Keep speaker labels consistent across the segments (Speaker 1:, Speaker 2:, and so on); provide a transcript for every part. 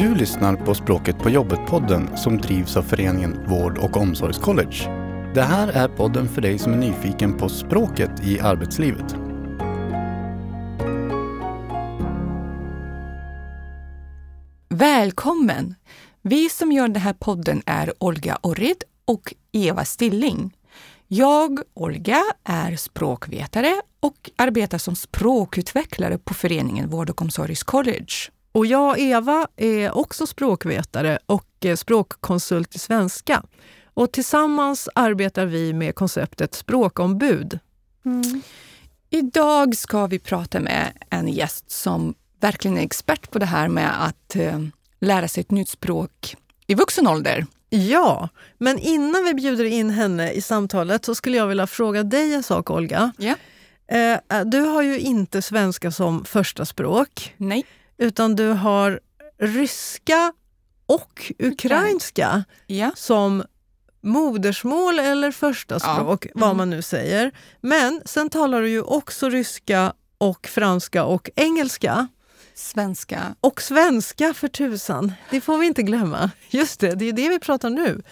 Speaker 1: Du lyssnar på Språket på jobbet-podden som drivs av föreningen Vård och omsorgscollege. Det här är podden för dig som är nyfiken på språket i arbetslivet.
Speaker 2: Välkommen! Vi som gör den här podden är Olga Orrid och Eva Stilling. Jag, Olga, är språkvetare och arbetar som språkutvecklare på föreningen Vård och omsorgscollege.
Speaker 3: Och jag, Eva, är också språkvetare och eh, språkkonsult i svenska. Och tillsammans arbetar vi med konceptet språkombud.
Speaker 2: Mm. Idag ska vi prata med en gäst som verkligen är expert på det här med att eh, lära sig ett nytt språk i vuxen ålder.
Speaker 3: Ja, men innan vi bjuder in henne i samtalet så skulle jag vilja fråga dig en sak, Olga.
Speaker 2: Ja.
Speaker 3: Eh, du har ju inte svenska som första språk.
Speaker 2: Nej.
Speaker 3: Utan du har ryska och ukrainska
Speaker 2: Ja.
Speaker 3: som modersmål eller första
Speaker 2: Ja.
Speaker 3: språk, vad
Speaker 2: Mm.
Speaker 3: man nu säger. Men sen talar du ju också ryska och franska och engelska.
Speaker 2: Svenska.
Speaker 3: Och svenska för tusan, det får vi inte glömma. Just det, det är det vi pratar nu.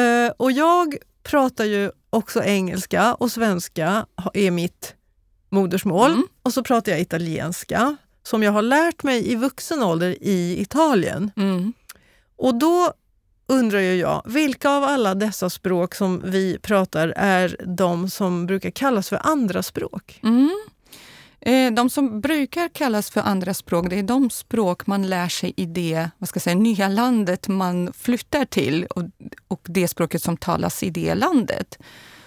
Speaker 3: Eh, och jag pratar ju också engelska och svenska är mitt modersmål.
Speaker 2: Mm.
Speaker 3: Och så pratar jag italienska som jag har lärt mig i vuxen ålder i Italien.
Speaker 2: Mm.
Speaker 3: Och då undrar ju jag, vilka av alla dessa språk som vi pratar är de som brukar kallas för andra språk?
Speaker 2: Mm. Eh, De som brukar kallas för andra språk, det är de språk man lär sig i det vad ska jag säga, nya landet man flyttar till och, och det språket som talas i det landet.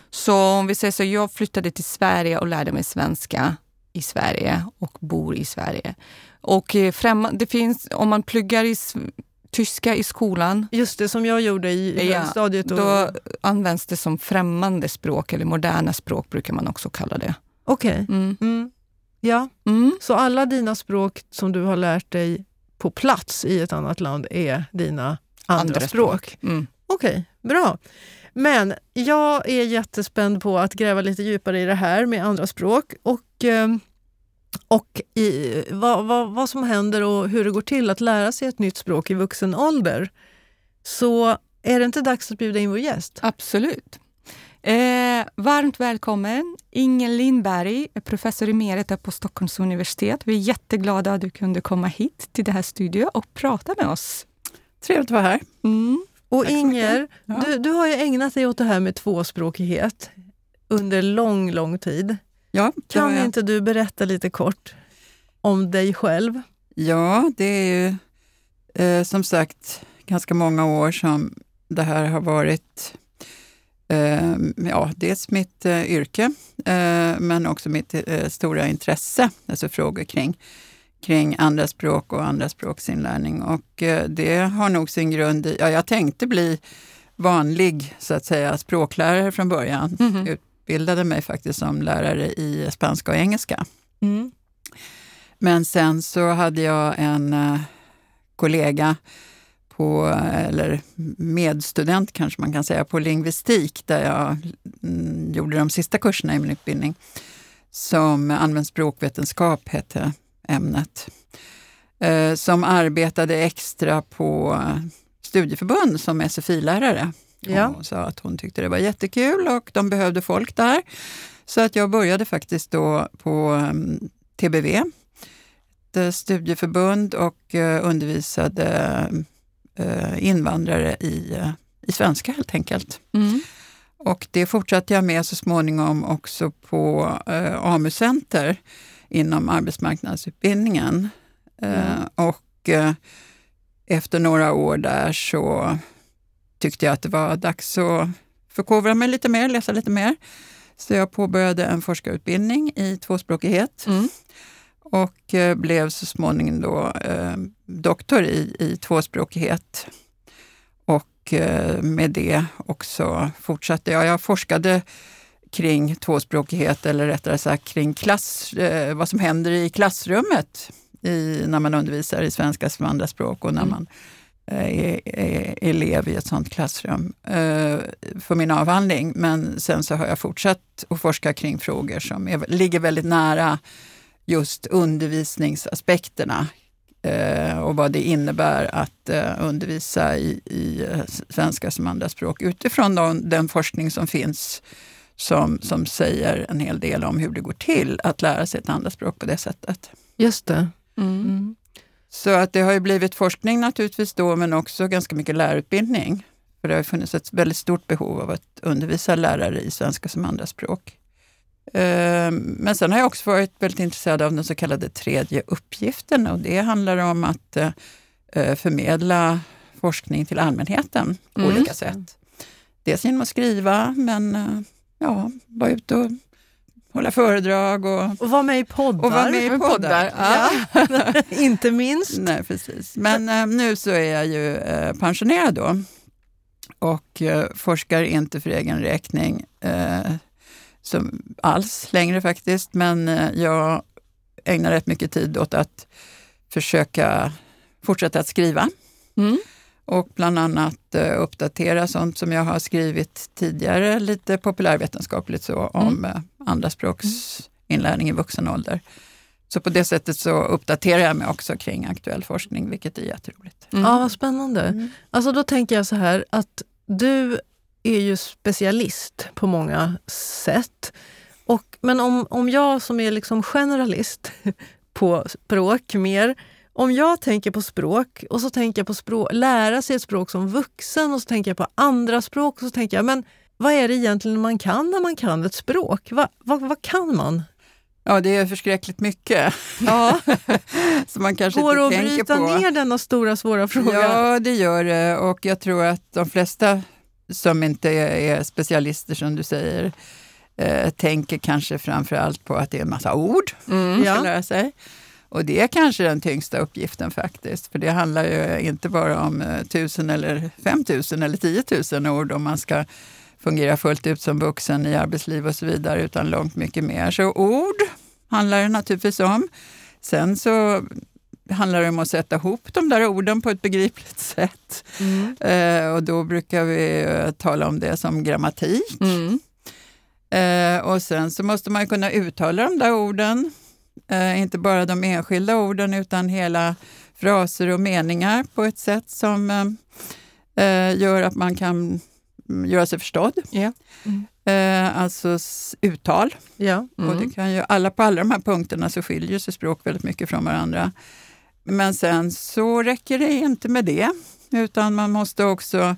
Speaker 2: Så om vi säger så, jag flyttade till Sverige och lärde mig svenska i Sverige och bor i Sverige. Och eh, det finns, om man pluggar i tyska i skolan,
Speaker 3: Just det, som jag gjorde i
Speaker 2: Ja,
Speaker 3: högstadiet. och-
Speaker 2: då används det som främmande språk eller moderna språk brukar man också kalla det.
Speaker 3: Okej.
Speaker 2: Mm.
Speaker 3: Mm. Ja,
Speaker 2: Mm.
Speaker 3: så alla dina språk som du har lärt dig på plats i ett annat land är dina andra, språk?
Speaker 2: Mm.
Speaker 3: Okej, bra. Men jag är jättespänd på att gräva lite djupare i det här med andra språk och, eh, och i vad, vad, vad som händer och hur det går till att lära sig ett nytt språk i vuxen ålder. Så är det inte dags att bjuda in vår gäst?
Speaker 2: Absolut. Eh, varmt välkommen Ingen Lindberg, professor emerita på Stockholms universitet. Vi är jätteglada att du kunde komma hit till det här studion och prata med oss.
Speaker 4: Trevligt att vara här.
Speaker 2: Mm.
Speaker 3: Och Inger.
Speaker 4: Ja.
Speaker 3: du, du har ju ägnat dig åt det här med tvåspråkighet under lång, lång tid.
Speaker 4: Ja,
Speaker 3: Kan inte du berätta lite kort om dig själv?
Speaker 4: ja, det är ju eh, som sagt ganska många år som det här har varit eh, ja, dels mitt eh, yrke, eh, men också mitt eh, stora intresse, alltså frågor kring, kring andra språk och andra språksinlärning. Och eh, det har nog sin grund i, ja, jag tänkte bli vanlig så att säga språklärare från början.
Speaker 2: Mhm.
Speaker 4: Utbildade mig faktiskt som lärare i spanska och engelska.
Speaker 3: Mm.
Speaker 4: Men sen så hade jag en eh, kollega på, eller medstudent kanske man kan säga, på lingvistik där jag mm, gjorde de sista kurserna i min utbildning. Som använd språkvetenskap hette ämnet. Eh, som arbetade extra på studieförbund som SFI-lärare.
Speaker 3: Ja.
Speaker 4: Och sa att hon tyckte det var jättekul och de behövde folk där. Så att jag började faktiskt då på um, TBV, ett eh, studieförbund och eh, undervisade invandrare i, i svenska helt enkelt.
Speaker 2: Mm.
Speaker 4: Och det fortsatte jag med så småningom också på AMU-center inom arbetsmarknadsutbildningen. Eh, och eh, efter några år där så tyckte jag att det var dags att förkovra mig lite mer, läsa lite mer. Så jag påbörjade en forskarutbildning i tvåspråkighet
Speaker 2: Mm.
Speaker 4: och eh, blev så småningom då eh, doktor i, i tvåspråkighet. Och eh, med det också fortsatte jag. Jag forskade kring tvåspråkighet, eller rättare sagt kring klass, eh, vad som händer i klassrummet i, när man undervisar i svenska som andraspråk och när
Speaker 2: Mm.
Speaker 4: man eh, är, är elev i ett sådant klassrum eh, för min avhandling. Men sen så har jag fortsatt att forska kring frågor som är, ligger väldigt nära just undervisningsaspekterna eh, och vad det innebär att undervisa i, i svenska som andraspråk utifrån de, den forskning som finns som, som säger en hel del om hur det går till att lära sig ett andraspråk på det sättet.
Speaker 3: Just det.
Speaker 2: Mm.
Speaker 3: Mm.
Speaker 4: Så att det har ju blivit forskning naturligtvis då, men också ganska mycket lärarutbildning. För det har funnits ett väldigt stort behov av att undervisa lärare i svenska som andraspråk. Eh, Men sen har jag också varit väldigt intresserad av den så kallade tredje uppgiften och det handlar om att eh, förmedla forskning till allmänheten på
Speaker 2: Mm.
Speaker 4: olika sätt. Dels genom att skriva, men eh, ja, vara ute och hålla föredrag och,
Speaker 3: Och vara med i poddar.
Speaker 4: och vara med i poddar, Ja.
Speaker 3: Inte minst.
Speaker 4: Nej, precis. Men eh, nu så är jag ju eh, pensionerad då och eh, forskar inte för egen räkning eh, som alls längre faktiskt. Men eh, jag ägnar rätt mycket tid åt att försöka fortsätta att skriva
Speaker 2: Mm.
Speaker 4: Och bland annat eh, uppdatera sånt som jag har skrivit tidigare, lite populärvetenskapligt så, om eh, andraspråksinlärning i vuxen ålder. Så på det sättet så uppdaterar jag mig också kring aktuell forskning, vilket är jätteroligt.
Speaker 2: Mm.
Speaker 3: Ja, vad spännande.
Speaker 4: Mm.
Speaker 3: Alltså då tänker jag så här att du är ju specialist på många sätt. Och, men om, om jag som är liksom generalist på språk mer, om jag tänker på språk och så tänker jag på språk, lära sig ett språk som vuxen och så tänker jag på andra språk och så tänker jag, men vad är det egentligen man kan när man kan ett språk? Va, vad, vad kan man?
Speaker 4: Ja, det är förskräckligt mycket.
Speaker 3: Ja,
Speaker 4: Så man kanske
Speaker 3: går det att bryta
Speaker 4: på.
Speaker 3: ner denna stora svåra fråga?
Speaker 4: Ja, det gör det. Och jag tror att de flesta som inte är är specialister, som du säger, eh, tänker kanske framför allt på att det är en massa ord
Speaker 2: Mm.
Speaker 4: man ska
Speaker 3: Ja.
Speaker 4: lära sig. Och det är kanske den tyngsta uppgiften faktiskt. För det handlar ju inte bara om eh, tusen eller fem tusen eller tiotusen ord om man ska fungera fullt ut som vuxen i arbetsliv och så vidare, utan långt mycket mer. Så ord handlar det naturligtvis om. Sen så handlar det om att sätta ihop de där orden på ett begripligt sätt.
Speaker 3: Mm.
Speaker 4: Eh, och då brukar vi eh, tala om det som grammatik.
Speaker 2: Mm.
Speaker 4: Eh, och sen så måste man kunna uttala de där orden. Eh, inte bara de enskilda orden utan hela fraser och meningar på ett sätt som eh, eh, gör att man kan mm, göra sig förstådd.
Speaker 2: Ja.
Speaker 3: Mm.
Speaker 4: Eh, alltså uttal. Och
Speaker 2: Mm.
Speaker 4: det kan ju, alla, på alla de här punkterna så skiljer sig språk väldigt mycket från varandra. Men sen så räcker det inte med det, utan man måste också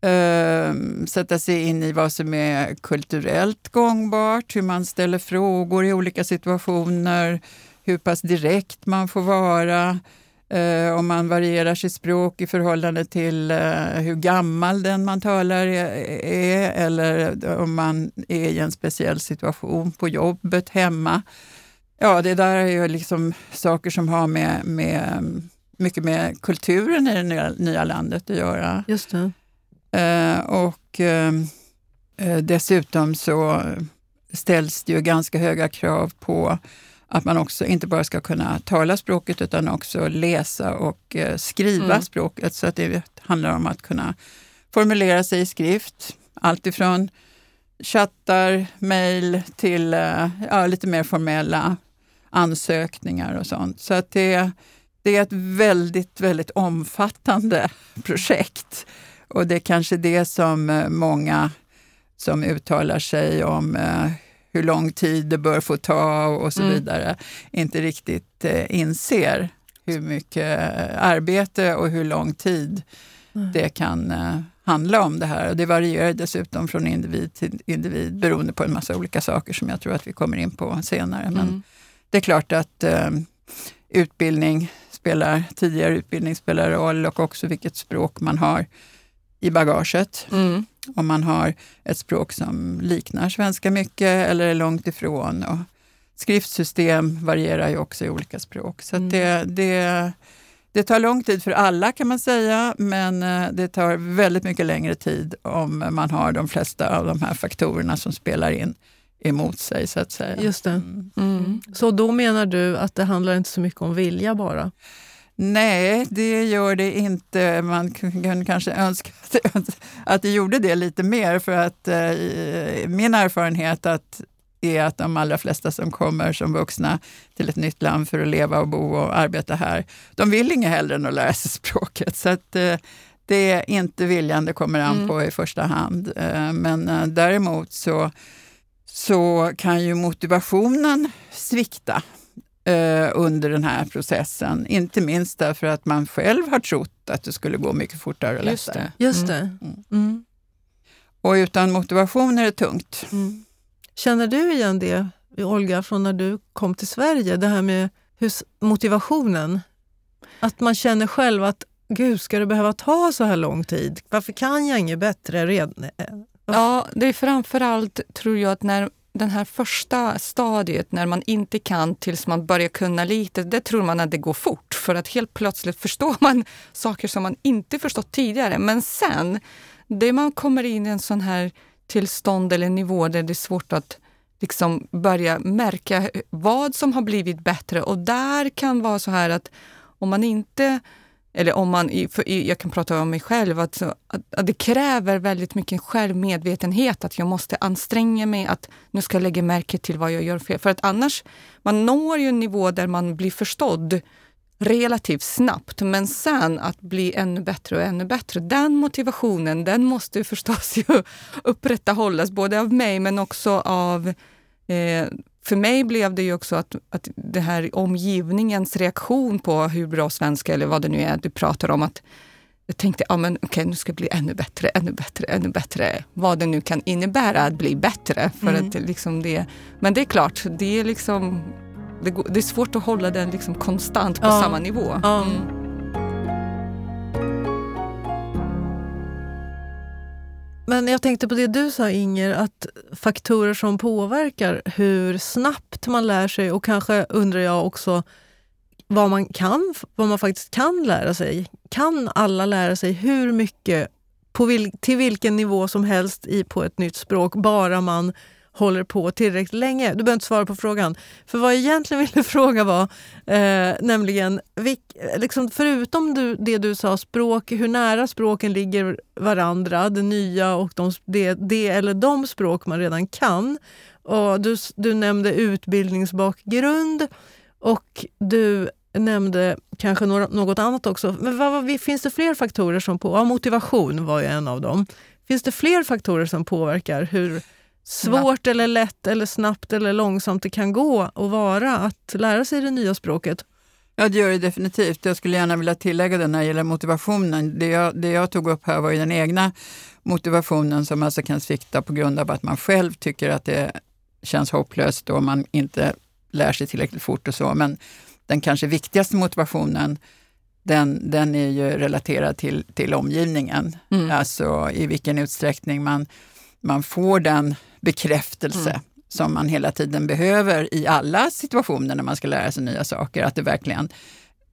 Speaker 4: Ehm, sätta sig in i vad som är kulturellt gångbart, hur man ställer frågor i olika situationer, hur pass direkt man får vara, eh, om man varierar sitt språk i förhållande till eh, hur gammal den man talar är, är, eller eh, om man är i en speciell situation på jobbet, hemma. Ja, det där är ju liksom saker som har med, med mycket med kulturen i det nya, nya landet att göra.
Speaker 3: Just det.
Speaker 4: Eh, och eh, eh, dessutom så ställs det ju ganska höga krav på att man också inte bara ska kunna tala språket utan också läsa och eh, skriva
Speaker 2: Mm.
Speaker 4: språket. Så att det handlar om att kunna formulera sig i skrift. Allt ifrån chattar, mejl till ja, lite mer formella ansökningar och sånt. Så att det, det är ett väldigt, väldigt omfattande projekt. Och det är kanske det som eh, många som uttalar sig om eh, hur lång tid det bör få ta och så
Speaker 2: Mm.
Speaker 4: vidare inte riktigt eh, inser hur mycket arbete och hur lång tid
Speaker 3: Mm.
Speaker 4: det kan handla om det här. Och det varierar dessutom från individ till individ beroende på en massa olika saker som jag tror att vi kommer in på senare. Men
Speaker 2: Mm.
Speaker 4: det är klart att eh, utbildning spelar, tidigare utbildning spelar roll och också vilket språk man har i bagaget.
Speaker 2: Mm.
Speaker 4: Om man har ett språk som liknar svenska mycket eller är långt ifrån. Och skriftsystem varierar ju också i olika språk. Så att
Speaker 2: Mm.
Speaker 4: det, det, det tar lång tid för alla kan man säga, men eh, det tar väldigt mycket längre tid om man har de flesta av de här faktorerna som spelar in emot sig så att säga.
Speaker 3: Just det.
Speaker 4: Mm.
Speaker 2: Mm.
Speaker 3: Så då menar du att det handlar inte så mycket om vilja bara?
Speaker 4: Nej, det gör det inte. Man kan kanske önska att det, gjorde det lite mer för att eh, min erfarenhet att är att de allra flesta som kommer som vuxna till ett nytt land för att leva och bo och arbeta här, de vill inget hellre än att lära sig språket. Så att, eh, det är inte viljan det kommer an mm. på i första hand. Eh, men däremot så, så kan ju motivationen svikta eh, under den här processen. Inte minst därför att man själv har trott att det skulle gå mycket fortare och
Speaker 3: lättare.
Speaker 4: Just det.
Speaker 3: Just det. Mm. mm. Mm.
Speaker 4: Och utan motivation är det tungt. Mm.
Speaker 3: Känner du igen det, Olga, från när du kom till Sverige? Det här med motivationen. Att man känner själv att gud, ska det behöva ta så här lång tid? Varför kan jag inget bättre redan?
Speaker 2: Ja, det är framförallt, tror jag, att när den här första stadiet när man inte kan tills man börjar kunna lite, det tror man att det går fort. För att helt plötsligt förstår man saker som man inte förstått tidigare. Men sen, det man kommer in i en sån här tillstånd eller nivå där det är svårt att liksom börja märka vad som har blivit bättre. Och där kan vara så här att om man inte eller om man, jag kan prata om mig själv, att, att, det kräver väldigt mycket självmedvetenhet, att jag måste anstränga mig, att nu ska jag lägga märke till vad jag gör fel. För att annars, man når ju en nivå där man blir förstådd relativt snabbt, men sen att bli ännu bättre och ännu bättre, den motivationen, den måste förstås ju upprätthållas, både av mig men också av eh, för mig blev det ju också att, att det här omgivningens reaktion på hur bra svenska eller vad det nu är du pratar om, att jag tänkte, ja men okej, nu ska det bli ännu bättre, ännu bättre, ännu bättre. Vad det nu kan innebära att bli bättre. För mm. att liksom det, men det är klart, det är, liksom, det, det är svårt att hålla den liksom konstant på ja. samma nivå. Ja. Mm.
Speaker 3: Men jag tänkte på det du sa Inger, att faktorer som påverkar hur snabbt man lär sig och kanske undrar jag också vad man kan, vad man faktiskt kan lära sig. Kan alla lära sig hur mycket, på vil, till vilken nivå som helst i, på ett nytt språk, bara man håller på tillräckligt länge? Du behöver inte svara på frågan. För vad jag egentligen ville fråga var eh, nämligen, vilk, liksom förutom du, det du sa, språk, hur nära språken ligger varandra, det nya och de, det, det eller de språk man redan kan. Och du, du nämnde utbildningsbakgrund och du nämnde kanske något annat också. Men vad, vad, finns det fler faktorer som påverkar? Ja, motivation var ju en av dem. Finns det fler faktorer som påverkar hur svårt eller lätt eller snabbt eller långsamt det kan gå att vara att lära sig det nya språket?
Speaker 4: Ja, det gör det definitivt. Jag skulle gärna vilja tillägga det när det gäller motivationen. Det jag, det jag tog upp här var ju den egna motivationen som alltså kan svikta på grund av att man själv tycker att det känns hopplöst och man inte lär sig tillräckligt fort och så. Men den kanske viktigaste motivationen den, den är ju relaterad till, till omgivningen. Mm. Alltså i vilken utsträckning man, man får den bekräftelse mm. som man hela tiden behöver i alla situationer när man ska lära sig nya saker. Att det verkligen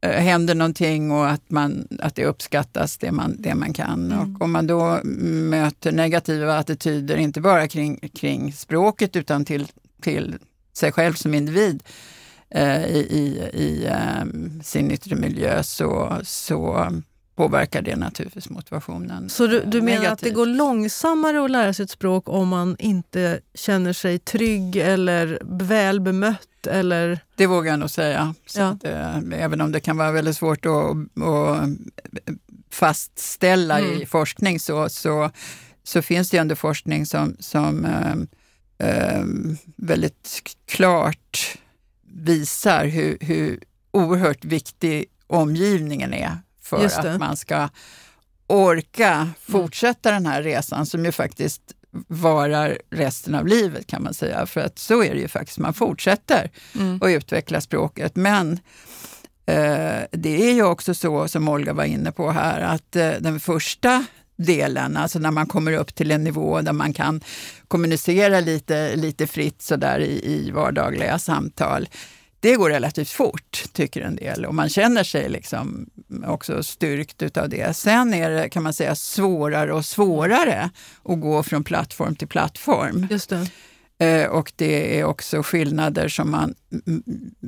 Speaker 4: äh, händer någonting och att, man, att det uppskattas, det man, det man kan. Mm. Och om man då möter negativa attityder, inte bara kring, kring språket utan till, till sig själv som individ, eh, i, i, i um, sin yttre miljö så, så påverkar det naturligtvis motivationen.
Speaker 3: Så du, du menar att det går långsammare att lära sig ett språk om man inte känner sig trygg eller väl bemött? Eller?
Speaker 4: Det vågar jag nog säga. Ja. Att, äh, även om det kan vara väldigt svårt att, att fastställa mm. i forskning så, så, så finns det ändå forskning som, som äh, äh, väldigt klart visar hur, hur oerhört viktig omgivningen är för att man ska orka fortsätta den här resan som ju faktiskt varar resten av livet kan man säga. För att så är det ju faktiskt, man fortsätter mm. att utveckla språket. Men eh, det är ju också så som Olga var inne på här, att eh, den första delen, alltså när man kommer upp till en nivå där man kan kommunicera lite, lite fritt sådär i, i vardagliga samtal det går relativt fort, tycker en del. Och man känner sig liksom också styrkt utav det. Sen är det, kan man säga, svårare och svårare att gå från plattform till plattform.
Speaker 3: Just det.
Speaker 4: Eh, och det är också skillnader som, man,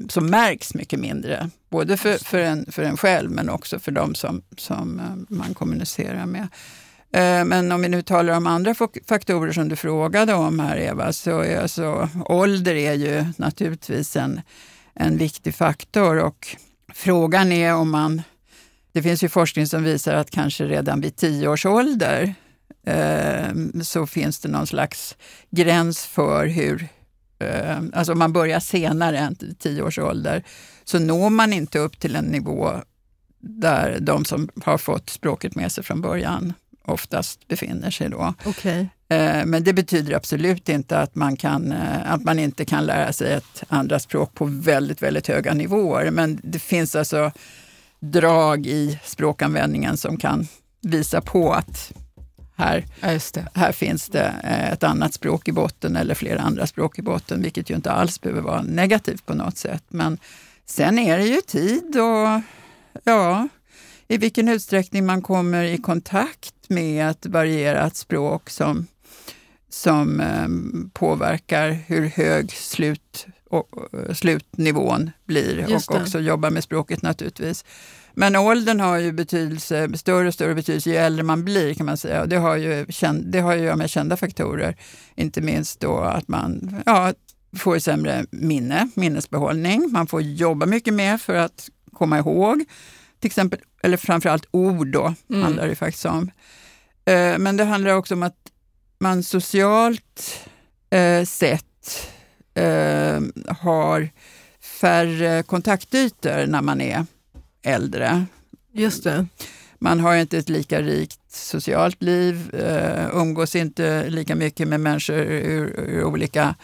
Speaker 4: som märks mycket mindre. Både för, för, en, för en själv men också för de som, som eh, man kommunicerar med. Eh, men om vi nu talar om andra faktorer som du frågade om här Eva, så är alltså, ålder är ju naturligtvis en, en viktig faktor och frågan är om man... Det finns ju forskning som visar att kanske redan vid tio års ålder eh, så finns det någon slags gräns för hur eh, alltså om man börjar senare än tio års ålder, så når man inte upp till en nivå där de som har fått språket med sig från början oftast befinner sig då.
Speaker 3: Okay.
Speaker 4: Eh, men det betyder absolut inte att man, kan, eh, att man inte kan lära sig ett andra språk på väldigt, väldigt höga nivåer. Men det finns alltså drag i språkanvändningen som kan visa på att här, här finns det eh, ett annat språk i botten eller flera andra språk i botten, vilket ju inte alls behöver vara negativt på något sätt. Men sen är det ju tid och ja, i vilken utsträckning man kommer i kontakt med ett varierat språk som, som eh, påverkar hur hög slut, och, slutnivån blir och också jobbar med språket naturligtvis. Men åldern har ju betydelse, större och större betydelse ju äldre man blir kan man säga. Och det har ju, det har ju att göra med kända faktorer. Inte minst då att man ja, får sämre minne, minnesbehållning. Man får jobba mycket mer för att komma ihåg. Till exempel, eller framförallt ord då, mm. handlar det faktiskt om. Eh, men det handlar också om att man socialt eh, sett eh, har färre kontaktytor när man är äldre.
Speaker 3: Just det.
Speaker 4: Man har inte ett lika rikt socialt liv, eh, umgås inte lika mycket med människor ur, ur olika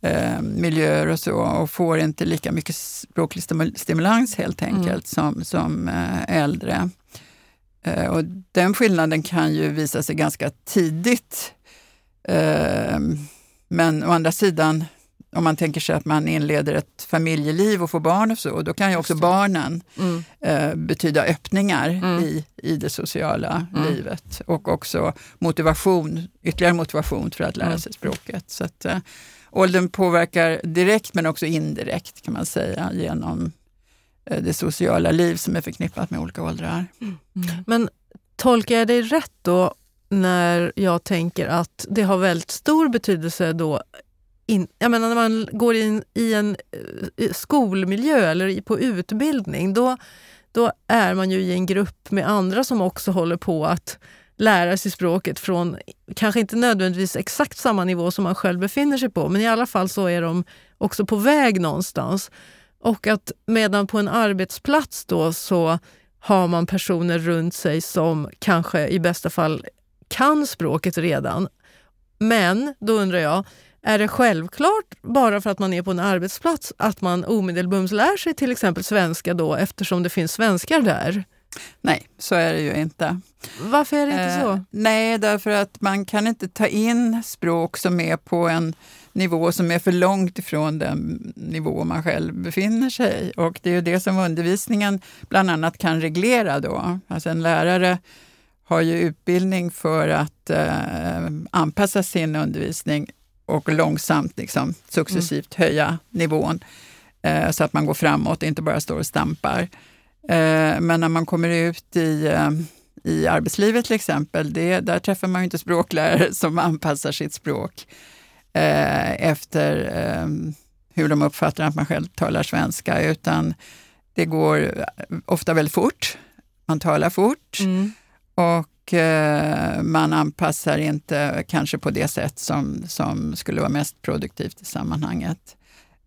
Speaker 4: eh, miljöer och så och får inte lika mycket språklig stimulans helt enkelt mm. som, som eh, äldre. Eh, och den skillnaden kan ju visa sig ganska tidigt. Eh, men å andra sidan om man tänker sig att man inleder ett familjeliv och får barn och så, då kan ju också barnen mm. eh, betyda öppningar mm. i, i det sociala mm. livet och också motivation, ytterligare motivation för att lära mm. sig språket. Så att, eh, åldern påverkar direkt men också indirekt kan man säga genom eh, det sociala liv som är förknippat med olika åldrar.
Speaker 3: Mm. Men tolkar jag dig rätt då när jag tänker att det har väldigt stor betydelse då in, jag menar, när man går in i en eh, skolmiljö eller på utbildning, då, då är man ju i en grupp med andra som också håller på att lära sig språket från, kanske inte nödvändigtvis exakt samma nivå som man själv befinner sig på, men i alla fall så är de också på väg någonstans. Och att medan på en arbetsplats då så har man personer runt sig som kanske i bästa fall kan språket redan. Men då undrar jag, är det självklart bara för att man är på en arbetsplats att man omedelbums lär sig till exempel svenska då eftersom det finns svenskar där?
Speaker 4: Nej, så är det ju inte.
Speaker 3: Varför är det inte eh, så?
Speaker 4: Nej, därför att man kan inte ta in språk som är på en nivå som är för långt ifrån den nivå man själv befinner sig Och det är ju det som undervisningen bland annat kan reglera då. Alltså en lärare har ju utbildning för att eh, anpassa sin undervisning och långsamt liksom, successivt mm. höja nivån eh, så att man går framåt, inte bara står och stampar. Eh, men när man kommer ut i, eh, i arbetslivet till exempel, det, där träffar man ju inte språklärare som anpassar sitt språk eh, efter eh, hur de uppfattar att man själv talar svenska, utan det går ofta väldigt fort. Man talar fort. Mm. Och Eh, man anpassar inte kanske på det sätt som, som skulle vara mest produktivt i sammanhanget.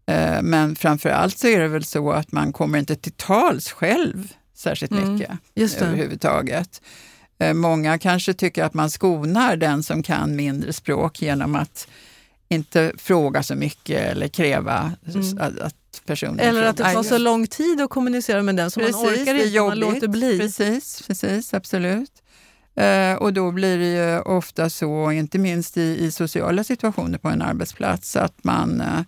Speaker 4: Eh, men framför allt så är det väl så att man kommer inte till tals själv särskilt mm, mycket just överhuvudtaget. Eh, många kanske tycker att man skonar den som kan mindre språk genom att inte fråga så mycket eller kräva mm. att, personen...
Speaker 3: Eller att det tar så lång tid att kommunicera med den så precis, man orkar inte, man låter bli.
Speaker 4: Precis, precis absolut. Eh, och då blir det ju ofta så, inte minst i, i sociala situationer på en arbetsplats, att man eh,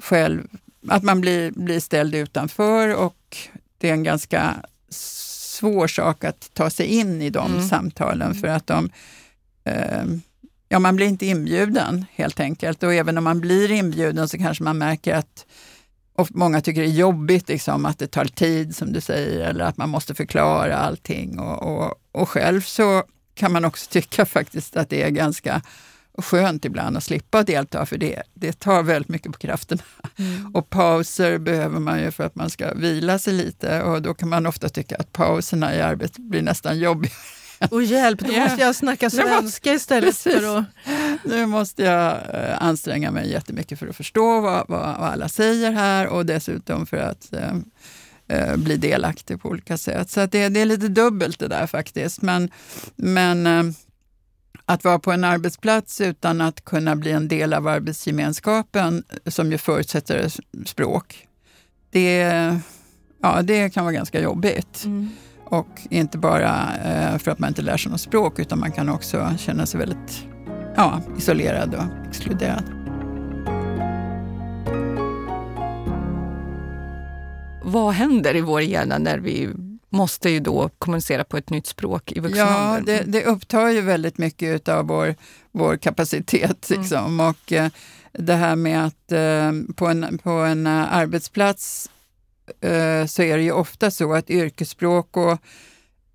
Speaker 4: själv att man blir, blir ställd utanför och det är en ganska svår sak att ta sig in i de mm. samtalen för att de eh, Ja, man blir inte inbjuden helt enkelt och även om man blir inbjuden så kanske man märker att och många tycker det är jobbigt liksom, att det tar tid som du säger eller att man måste förklara allting. Och, och, och själv så kan man också tycka faktiskt att det är ganska skönt ibland att slippa delta, för det, det tar väldigt mycket på krafterna. Mm. Och pauser behöver man ju för att man ska vila sig lite och då kan man ofta tycka att pauserna i arbetet blir nästan jobbiga.
Speaker 3: Och hjälp, då måste jag snacka svenska istället för att...
Speaker 4: Nu måste jag eh, anstränga mig jättemycket för att förstå vad, vad, vad alla säger här och dessutom för att eh, eh bli delaktig på olika sätt. Så det, det, är lite dubbelt det där faktiskt. Men, men eh, att vara på en arbetsplats utan att kunna bli en del av arbetsgemenskapen, som ju förutsätter språk, det, ja, det kan vara ganska jobbigt. Mm. Och inte bara eh, för att man inte lär sig något språk, utan man kan också känna sig väldigt ja, isolerad och exkluderad.
Speaker 2: Vad händer i vår hjärna när vi måste ju då kommunicera på ett nytt språk i vuxen
Speaker 4: Ja, det, det, upptar ju väldigt mycket av vår, vår kapacitet. Mm. Liksom. Mm. Och eh, det här med att eh, på, en, på en arbetsplats eh, så är det ju ofta så att yrkesspråk och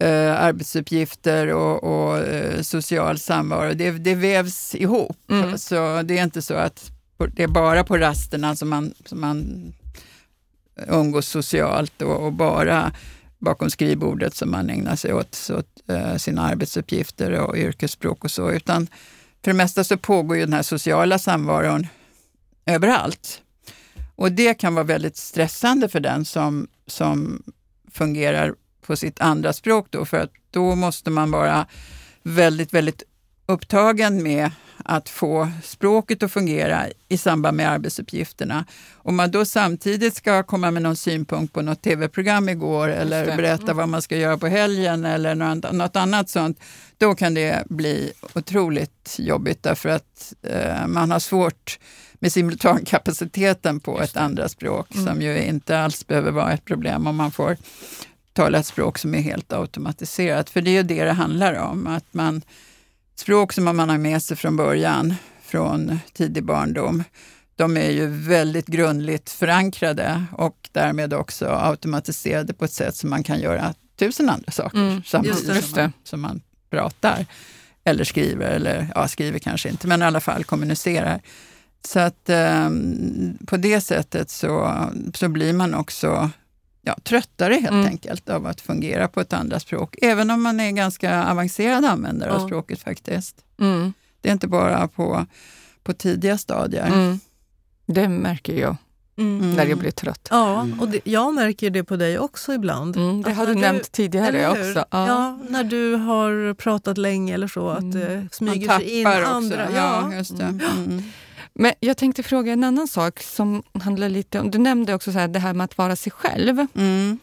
Speaker 4: eh, arbetsuppgifter och, och eh, social samvaro, det, det vävs ihop. Mm. Så det är inte så att det är bara på rasterna som man, som man umgås socialt och, och bara bakom skrivbordet som man ägnar sig åt, åt uh, sina arbetsuppgifter och yrkesspråk och så, utan för det mesta så pågår ju den här sociala samvaron överallt. Och det kan vara väldigt stressande för den som, som fungerar på sitt andra språk då, för att då måste man vara väldigt, väldigt upptagen med att få språket att fungera i samband med arbetsuppgifterna. Om man då samtidigt ska komma med någon synpunkt på något tv-program igår eller berätta mm. vad man ska göra på helgen eller något annat sånt, då kan det bli otroligt jobbigt därför att eh, man har svårt med simultankapaciteten på ett andra språk mm. som ju inte alls behöver vara ett problem om man får tala ett språk som är helt automatiserat. För det är ju det det handlar om, att man språk som man har med sig från början, från tidig barndom, de är ju väldigt grundligt förankrade och därmed också automatiserade på ett sätt som man kan göra tusen andra saker mm, samtidigt som man, som man pratar eller skriver, eller ja, skriver kanske inte, men i alla fall kommunicerar. Så att eh, på det sättet så, så blir man också ja, tröttare helt mm. enkelt av att fungera på ett andra språk. Även om man är ganska avancerad användare mm. av språket faktiskt. Mm. Det är inte bara på, på tidiga stadier. Mm.
Speaker 2: Det märker jag. Mm. när jag blir trött.
Speaker 3: Ja, och det, jag märker det på dig också ibland.
Speaker 2: Mm, det har du nämnt tidigare också.
Speaker 3: Ja. ja. när du har pratat länge eller så, att det mm. smyger sig in
Speaker 4: också.
Speaker 3: andra.
Speaker 4: Ja, just det. Mm.
Speaker 2: Men jag tänkte fråga en annan sak som handlar lite om... Du nämnde också så här, det här med att vara sig själv. Mm.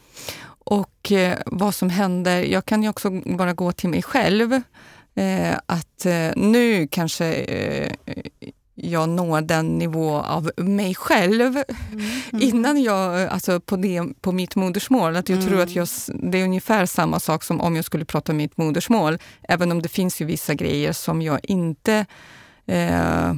Speaker 2: Och eh, vad som händer. Jag kan ju också bara gå till mig själv. Eh, att eh, nu kanske eh, jag når den nivå av mig själv mm. Mm. innan jag, alltså på, det, på mitt modersmål. Att jag mm. tror att jag, det är ungefär samma sak som om jag skulle prata mitt modersmål. Även om det finns ju vissa grejer som jag inte eh,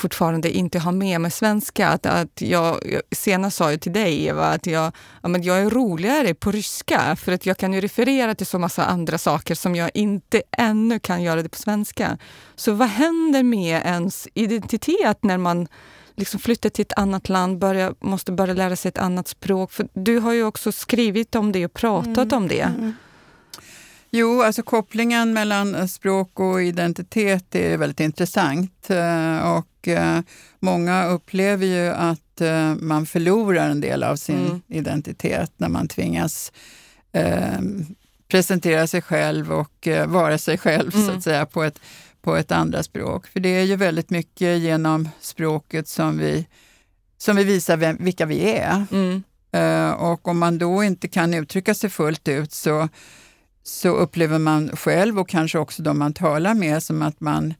Speaker 2: fortfarande inte har med mig svenska. Att, att jag, senast sa jag till dig, Eva, att jag, ja, men jag är roligare på ryska för att jag kan ju referera till så massa andra saker som jag inte ännu kan göra det på svenska. Så vad händer med ens identitet när man liksom flyttar till ett annat land, börjar, måste börja lära sig ett annat språk? För du har ju också skrivit om det och pratat mm. om det. Mm.
Speaker 4: Jo, alltså kopplingen mellan språk och identitet är väldigt intressant. Eh, och eh, många upplever ju att eh, man förlorar en del av sin mm. identitet när man tvingas presentera sig själv och vara sig själv mm. så att mm. säga på ett, på ett andra språk. För det är ju väldigt mycket genom språket som vi, som vi visar vem, vilka vi är. Mm. och om man då inte kan uttrycka sig fullt ut så så upplever man själv och kanske också de man talar med som att man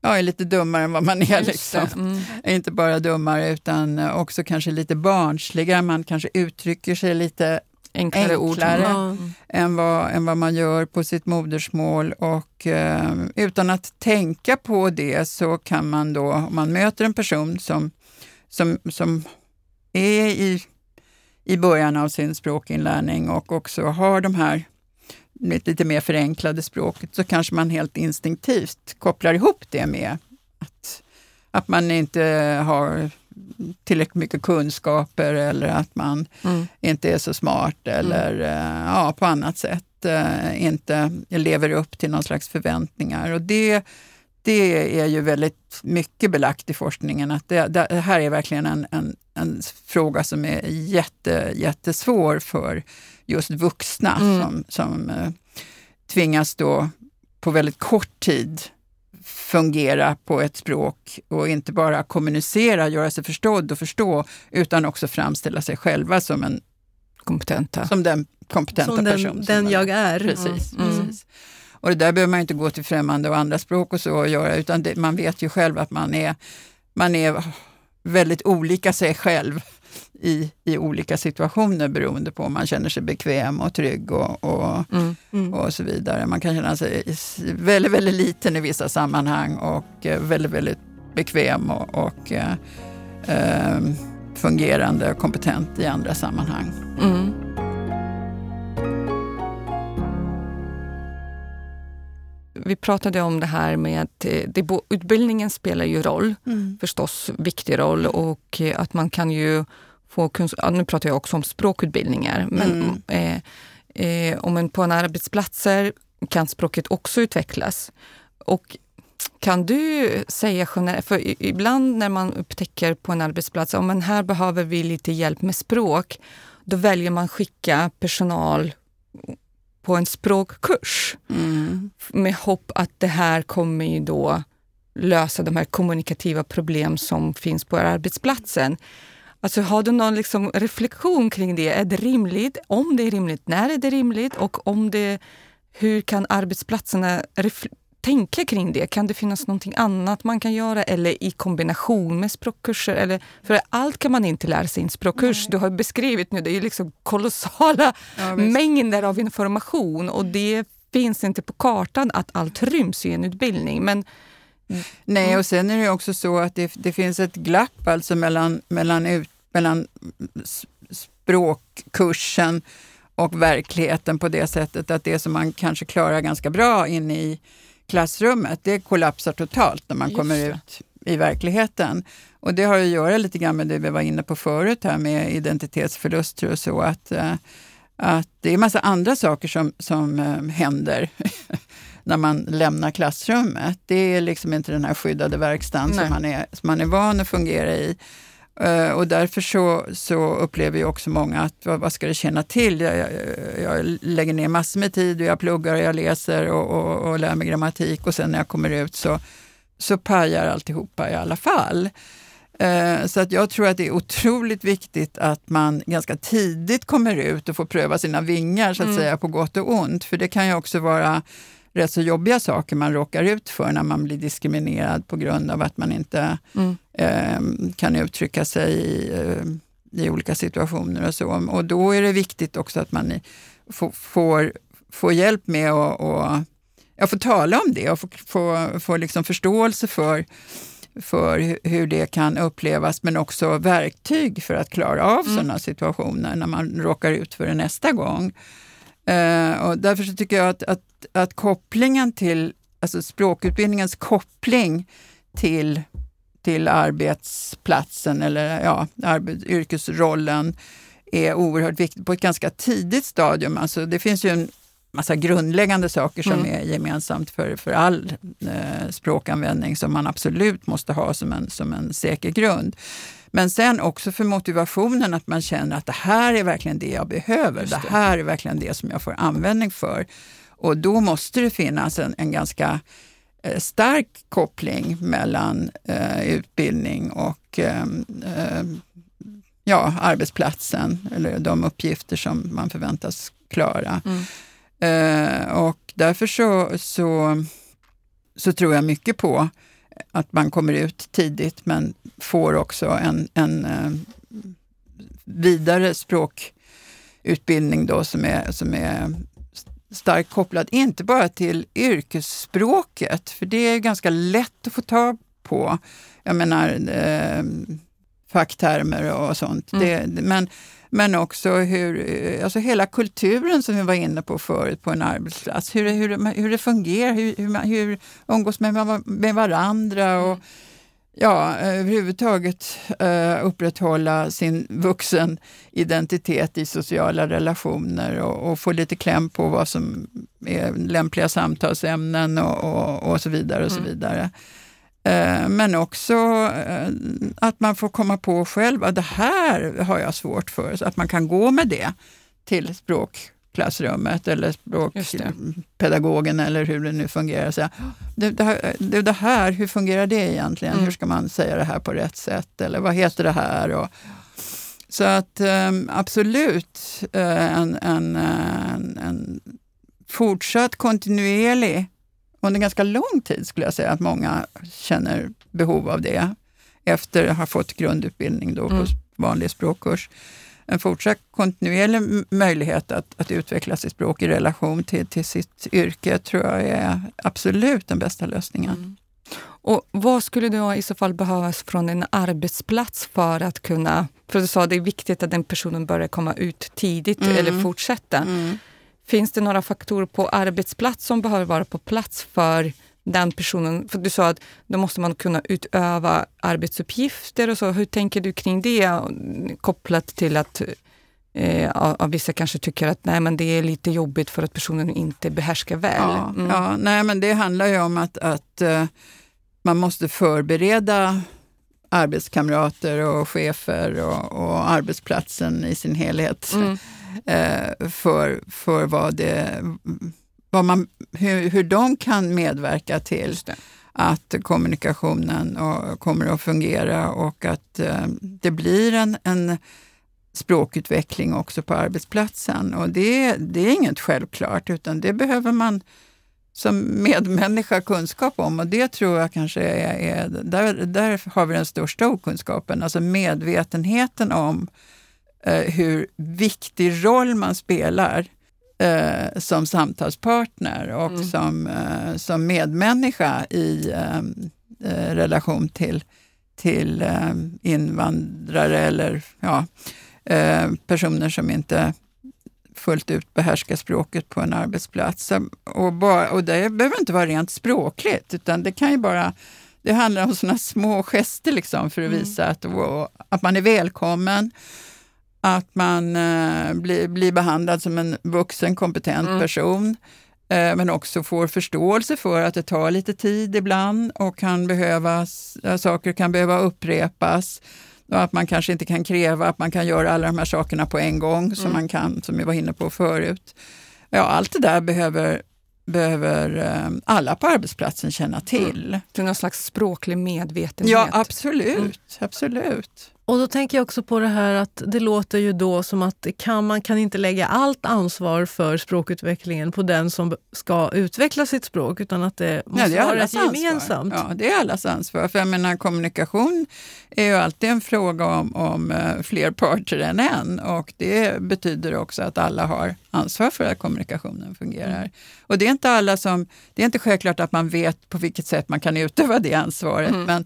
Speaker 4: ja, är lite dummare än vad man är. Liksom. Mm. Inte bara dummare utan också kanske lite barnsligare. Man kanske uttrycker sig lite enklare, enklare mm. än, vad, än vad man gör på sitt modersmål. Och eh, utan att tänka på det så kan man då, om man möter en person som, som, som är i, i början av sin språkinlärning och också har de här med lite mer förenklade språket så kanske man helt instinktivt kopplar ihop det med att, att man inte har tillräckligt mycket kunskaper eller att man mm. inte är så smart eller mm. ja, på annat sätt eh, inte lever upp till någon slags förväntningar. Och det, det är ju väldigt mycket belagt i forskningen att det, det här är verkligen en, en, en, fråga som är jätte, jättesvår för just vuxna mm. som, som eh, tvingas då på väldigt kort tid fungera på ett språk och inte bara kommunicera, göra sig förstådd och förstå, utan också framställa sig själva som en
Speaker 2: kompetenta.
Speaker 4: Som den kompetenta
Speaker 3: som
Speaker 4: person.
Speaker 3: Den, den jag är.
Speaker 4: Precis, mm. precis. Och det där behöver man inte gå till främmande och andra språk och så och göra, utan det, man vet ju själv att man är, man är väldigt olika sig själv i, i olika situationer beroende på om man känner sig bekväm och trygg och, och, mm. Mm. och så vidare. Man kan känna sig väldigt, väldigt liten i vissa sammanhang och eh, väldigt, väldigt bekväm och, och eh, eh, fungerande och kompetent i andra sammanhang. Mm.
Speaker 2: Vi pratade om det här med att eh, det, utbildningen spelar ju roll, mm. förstås viktig roll och att man kan ju få kunskap. Nu pratar jag också om språkutbildningar, men mm. eh, eh, om en på en arbetsplatser kan språket också utvecklas. Och kan du säga generellt, för ibland när man upptäcker på en arbetsplats att oh, här behöver vi lite hjälp med språk, då väljer man skicka personal på en språkkurs mm. med hopp att det här kommer ju då lösa de här kommunikativa problem som finns på arbetsplatsen. Alltså, har du någon liksom reflektion kring det? Är det rimligt? Om det är rimligt, när är det rimligt? Och om det, hur kan arbetsplatserna tänka kring det? Kan det finnas någonting annat man kan göra eller i kombination med språkkurser? Eller, för allt kan man inte lära sig i en språkkurs. Du har beskrivit nu, det är liksom kolossala ja, mängder av information och det finns inte på kartan att allt ryms i en utbildning. Men
Speaker 4: Nej, mm. och sen är det också så att det, det finns ett glapp alltså mellan, mellan, ut, mellan språkkursen och verkligheten på det sättet att det som man kanske klarar ganska bra inne i klassrummet, det kollapsar totalt när man Just kommer det. ut i verkligheten. Och det har att göra lite grann med det vi var inne på förut här med identitetsförluster och så. Att, eh, att det är massa andra saker som, som eh, händer när man lämnar klassrummet. Det är liksom inte den här skyddade verkstaden som man, är, som man är van att fungera i. Uh, och därför så, så upplever ju också många att vad, vad ska det tjäna till? Jag, jag, jag, lägger ner massor med tid och jag pluggar och jag läser och, och, och lär mig grammatik och sen när jag kommer ut så, så pajar alltihopa i alla fall. Uh, så att jag tror att det är otroligt viktigt att man ganska tidigt kommer ut och får pröva sina vingar så att mm. säga på gott och ont. För det kan ju också vara rätt så jobbiga saker man råkar ut för när man blir diskriminerad på grund av att man inte mm. eh, kan uttrycka sig i, eh, i, olika situationer och så. Och då är det viktigt också att man får, får, får hjälp med att och, ja, få tala om det och få, få, få liksom förståelse för för hur det kan upplevas, men också verktyg för att klara av mm. sådana situationer när man råkar ut för det nästa gång. Uh, och därför så tycker jag att, att, att kopplingen till, alltså språkutbildningens koppling till, till arbetsplatsen eller ja, arbet, yrkesrollen är oerhört viktigt på ett ganska tidigt stadium. Alltså det finns ju en massa grundläggande saker som mm. är gemensamt för, för all eh, språkanvändning som man absolut måste ha som en, som en säker grund. Men sen också för motivationen att man känner att det här är verkligen det jag behöver. Det. det. här är verkligen det som jag får användning för. Och då måste det finnas en, en ganska eh, stark koppling mellan eh, utbildning och eh, ja, arbetsplatsen eller de uppgifter som man förväntas klara. Mm. Eh, och därför så, så, så tror jag mycket på att man kommer ut tidigt men får också en, en eh, vidare språkutbildning då som är, som är starkt kopplad, inte bara till yrkesspråket, för det är ganska lätt att få tag på. Jag menar eh, facktermer och sånt. Mm. Det, men Men också hur, eh, alltså hela kulturen som vi var inne på förut på en arbetsplats. Hur, hur, hur det fungerar, hur, hur, man, hur umgås med, med varandra och ja, överhuvudtaget uh, upprätthålla sin vuxen identitet i sociala relationer och, och, få lite kläm på vad som är lämpliga samtalsämnen och, och, och så vidare. och så mm. vidare. Uh, men också uh, att man får komma på själv att det här har jag svårt för, så att man kan gå med det till språk klassrummet eller språkpedagogen eller hur det nu fungerar. Så, det, det, här, det, det här, hur fungerar det egentligen? Mm. Hur ska man säga det här på rätt sätt? Eller vad heter det här? Och, så att um, absolut en, en, en, en fortsatt kontinuerlig, under ganska lång tid skulle jag säga att många känner behov av det efter att ha fått grundutbildning då mm. på vanlig språkkurs en fortsatt kontinuerlig möjlighet att, att utveckla sitt språk i relation till, till sitt yrke tror jag är absolut den bästa lösningen. Mm.
Speaker 2: Och Vad skulle då i så fall behövas från en arbetsplats för att kunna... För du sa att det är viktigt att den personen börjar komma ut tidigt mm. eller fortsätta. Mm. Finns det några faktorer på arbetsplats som behöver vara på plats för den personen, för du sa att då måste man kunna utöva arbetsuppgifter och så. Hur tänker du kring det kopplat till att eh, av vissa kanske tycker att nej, men det är lite jobbigt för att personen inte behärskar väl?
Speaker 4: Ja, mm. ja nej, men det handlar ju om att, att uh, man måste förbereda arbetskamrater och chefer och, och arbetsplatsen i sin helhet mm. Uh, för, för vad det vad man, hur, hur de kan medverka till att kommunikationen och, kommer att fungera och att eh, det blir en, en språkutveckling också på arbetsplatsen. Och det, det är inget självklart, utan det behöver man som medmänniska kunskap om. Och det tror jag kanske är, är där, där har vi den största okunskapen, alltså medvetenheten om eh, hur viktig roll man spelar eh, som samtalspartner och mm. som, eh, som medmänniska i eh, eh relation till, till eh, invandrare eller ja, eh, personer som inte fullt ut behärskar språket på en arbetsplats. Och, bara, och det behöver inte vara rent språkligt, utan det kan ju bara det handlar om sådana små gester liksom för att mm. visa att, att man är välkommen att man eh, blir, blir behandlad som en vuxen, kompetent mm. person eh, men också får förståelse för att det tar lite tid ibland och kan behövas, eh, saker kan behöva upprepas. Och att man kanske inte kan kräva att man kan göra alla de här sakerna på en gång mm. som man kan, som vi var inne på förut. Ja, allt det där behöver, behöver eh, alla på arbetsplatsen känna till. Mm.
Speaker 2: Är någon slags språklig medvetenhet.
Speaker 4: Ja, absolut. Mm. absolut.
Speaker 3: Och då tänker jag också på det här att det låter ju då som att kan, man kan inte lägga allt ansvar för språkutvecklingen på den som ska utveckla sitt språk utan att det måste ja, det vara ett gemensamt.
Speaker 4: Ja, det är allas ansvar. För jag menar, kommunikation är ju alltid en fråga om, om uh, fler parter än en och det betyder också att alla har ansvar för att kommunikationen fungerar. Mm. Och det är inte alla som, det är inte självklart att man vet på vilket sätt man kan utöva det ansvaret, mm. men,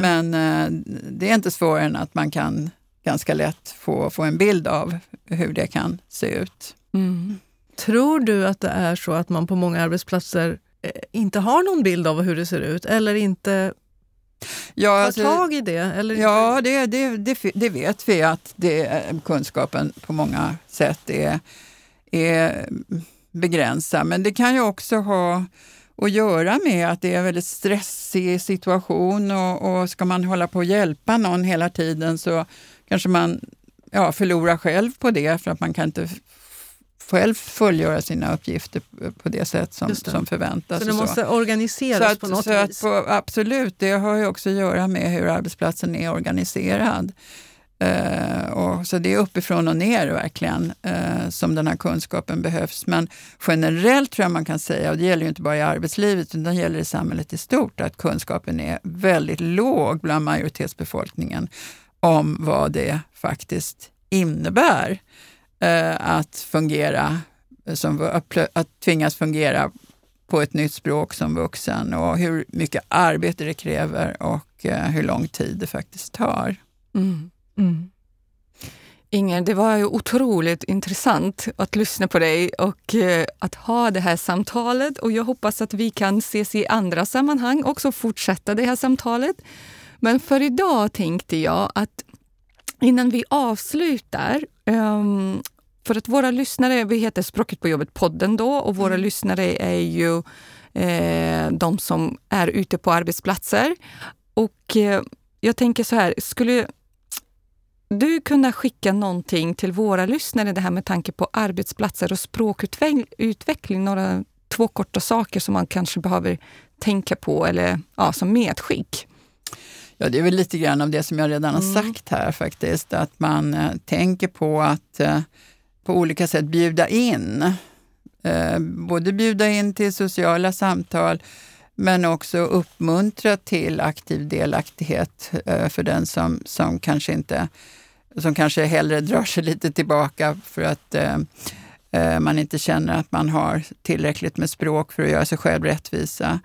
Speaker 4: men uh, det är inte svårare än att man kan ganska lätt få, få en bild av hur det kan se ut.
Speaker 3: Mm. Tror du att det är så att man på många arbetsplatser eh, inte har någon bild av hur det ser ut eller inte ja, tar alltså, tag i det? Eller
Speaker 4: ja, det, det, det, det, vet vi att det, kunskapen på många sätt är, är begränsad. Men det kan ju också ha att göra med att det är en väldigt stressig situation och, och ska man hålla på att hjälpa någon hela tiden så kanske man ja, förlorar själv på det för att man kan inte själv fullgöra sina uppgifter på det sätt som, det. som förväntas.
Speaker 3: Så det måste så. organiseras
Speaker 4: att,
Speaker 3: på något
Speaker 4: så
Speaker 3: vis?
Speaker 4: På, absolut, det har ju också att göra med hur arbetsplatsen är organiserad. Uh, och, så det är uppifrån och ner verkligen uh, som den här kunskapen behövs. Men generellt tror jag man kan säga, och det gäller ju inte bara i arbetslivet utan det gäller i samhället i stort, att kunskapen är väldigt låg bland majoritetsbefolkningen om vad det faktiskt innebär uh, att fungera, som, att tvingas fungera på ett nytt språk som vuxen och hur mycket arbete det kräver och hur lång tid det faktiskt tar. Mm. Mm.
Speaker 2: Inger, det var ju otroligt intressant att lyssna på dig och eh, att ha det här samtalet. Och jag hoppas att vi kan ses i andra sammanhang också fortsätta det här samtalet. Men för idag tänkte jag att innan vi avslutar um, för att våra lyssnare, vi heter Språket på jobbet-podden då och våra mm. lyssnare är ju eh, de som är ute på arbetsplatser. Och eh, jag tänker så här, skulle du kunna skicka någonting till våra lyssnare, det här med tanke på arbetsplatser och språkutveckling, några två korta saker som man kanske behöver tänka på eller ja, som medskick?
Speaker 4: Ja, det är väl lite grann av det som jag redan har mm. sagt här faktiskt, att man eh, tänker på att eh, på olika sätt bjuda in. Eh, både bjuda in till sociala samtal men också uppmuntra till aktiv delaktighet eh, för den som, som kanske inte som kanske hellre drar sig lite tillbaka för att eh, eh, man inte känner att man har tillräckligt med språk för att göra sig själv rättvisa.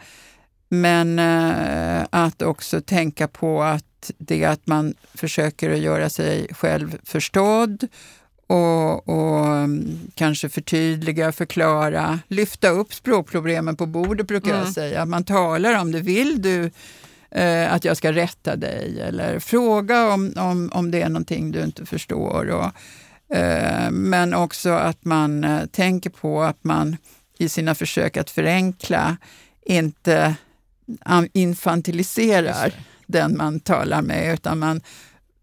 Speaker 4: Men eh, att också tänka på att det att man försöker att göra sig själv förstådd och, och um, kanske förtydliga, förklara, lyfta upp språkproblemen på bordet brukar mm. jag säga. Man talar om det. Vill du eh, att jag ska rätta dig? Eller fråga om, om, om det är någonting du inte förstår. Och, eh, men också att man eh, tänker på att man i sina försök att förenkla inte infantiliserar den man talar med, utan man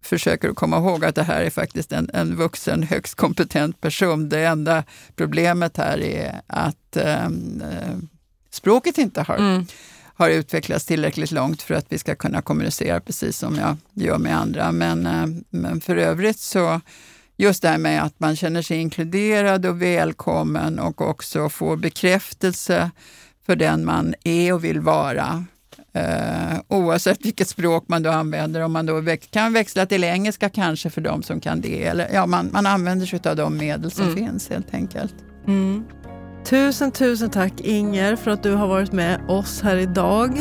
Speaker 4: försöker att komma ihåg att det här är faktiskt en, en vuxen, högst kompetent person. Det enda problemet här är att ehm, eh, språket inte har, mm. har utvecklats tillräckligt långt för att vi ska kunna kommunicera precis som jag gör med andra. Men, eh, men för övrigt så just det här med att man känner sig inkluderad och välkommen och också får bekräftelse för den man är och vill vara. Uh, oavsett vilket språk man då använder. Om man då väx kan växla till engelska kanske för de som kan det. Eller, ja, man, man använder sig av de medel som mm. finns helt enkelt.
Speaker 3: Mm. Tusen, tusen tack Inger för att du har varit med oss här idag.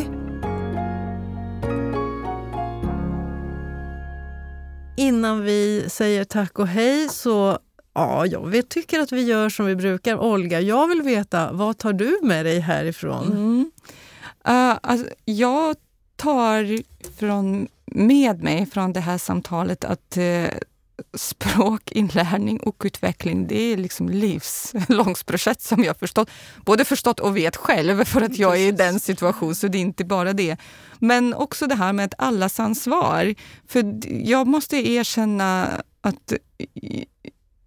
Speaker 3: Innan vi säger tack och hej så Ja, jag vet, tycker att vi gör som vi brukar. Olga, jag vill veta, vad tar du med dig härifrån?
Speaker 2: Mm. Uh, alltså, jag tar från, med mig från det här samtalet att uh, språkinlärning och utveckling, det är liksom livslångt projekt som jag förstått. Både förstått och vet själv för att jag är i den situationen, så det är inte bara det. Men också det här med ett allas ansvar. För jag måste erkänna att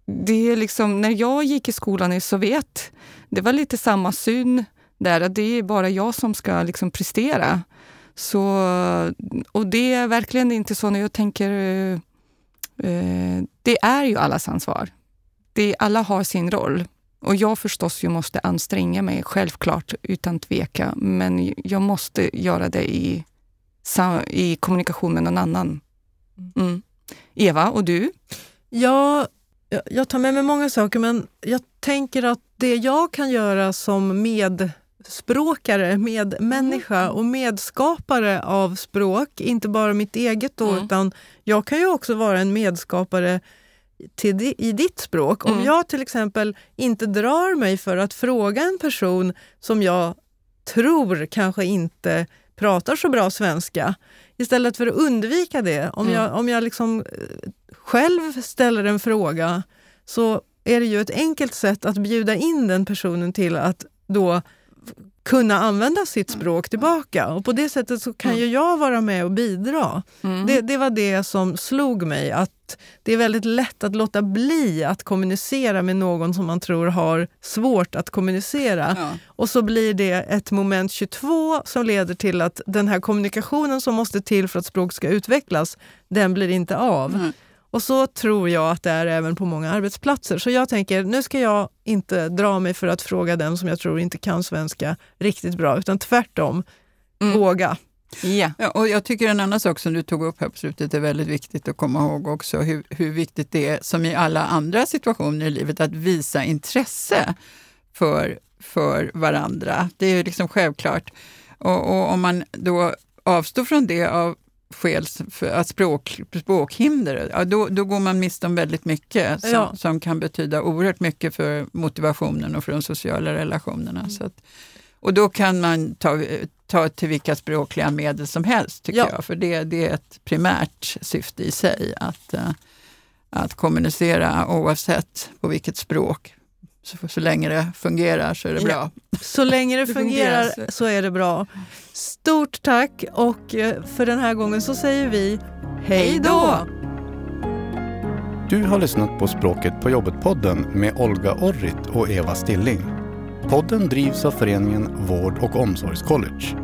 Speaker 2: det är liksom, när jag gick i skolan i Sovjet, det var lite samma syn där, att det är bara jag som ska liksom prestera. Så, och det är verkligen inte så när jag tänker... Eh, det är ju allas ansvar. Det, alla har sin roll. Och jag förstås ju måste anstränga mig, självklart, utan tveka. Men jag måste göra det i, i kommunikation med någon annan. Mm. Eva, och du?
Speaker 3: Ja, jag tar med mig många saker, men jag tänker att det jag kan göra som med språkare, medmänniska mm. och medskapare av språk. Inte bara mitt eget då, mm. utan jag kan ju också vara en medskapare till, i ditt språk. Mm. Om jag till exempel inte drar mig för att fråga en person som jag tror kanske inte pratar så bra svenska, istället för att undvika det, om mm. jag, om jag liksom eh, själv ställer en fråga så är det ju ett enkelt sätt att bjuda in den personen till att då kunna använda sitt språk tillbaka. Och på det sättet så kan ju jag vara med och bidra. Mm. Det, det, var det som slog mig, att det är väldigt lätt att låta bli att kommunicera med någon som man tror har svårt att kommunicera. Ja. Och så blir det ett moment 22 som leder till att den här kommunikationen som måste till för att språk ska utvecklas, den blir inte av. Mm. Och så tror jag att det är även på många arbetsplatser. Så jag tänker, nu ska jag inte dra mig för att fråga den som jag tror inte kan svenska riktigt bra, utan tvärtom, mm. våga.
Speaker 4: Yeah. Ja, och jag tycker en annan sak som du tog upp här på slutet är väldigt viktigt att komma ihåg också, hur, hur viktigt det är, som i alla andra situationer i livet, att visa intresse för, för varandra. Det är ju liksom självklart. Och, och om man då avstår från det av skäl, för att språk, språkhinder, ja, då, då går man miste om väldigt mycket som,
Speaker 3: Ja.
Speaker 4: som kan betyda oerhört mycket för motivationen och för de sociala relationerna.
Speaker 3: Mm.
Speaker 4: Så att, och då kan man ta, ta till vilka språkliga medel som helst, tycker
Speaker 3: Ja.
Speaker 4: jag. För det, det är ett primärt syfte i sig, att, eh, att kommunicera oavsett på vilket språk. Så, så länge det fungerar så är det
Speaker 3: Ja.
Speaker 4: bra.
Speaker 3: Så länge det
Speaker 4: Det
Speaker 3: fungerar
Speaker 4: fungerar.
Speaker 3: så är det bra. Stort tack och eh, för den här gången så säger vi hej då!
Speaker 1: Du har lyssnat på Språket på jobbet-podden med Olga Orrit och Eva Stilling. Podden drivs av föreningen Vård och omsorgscollege.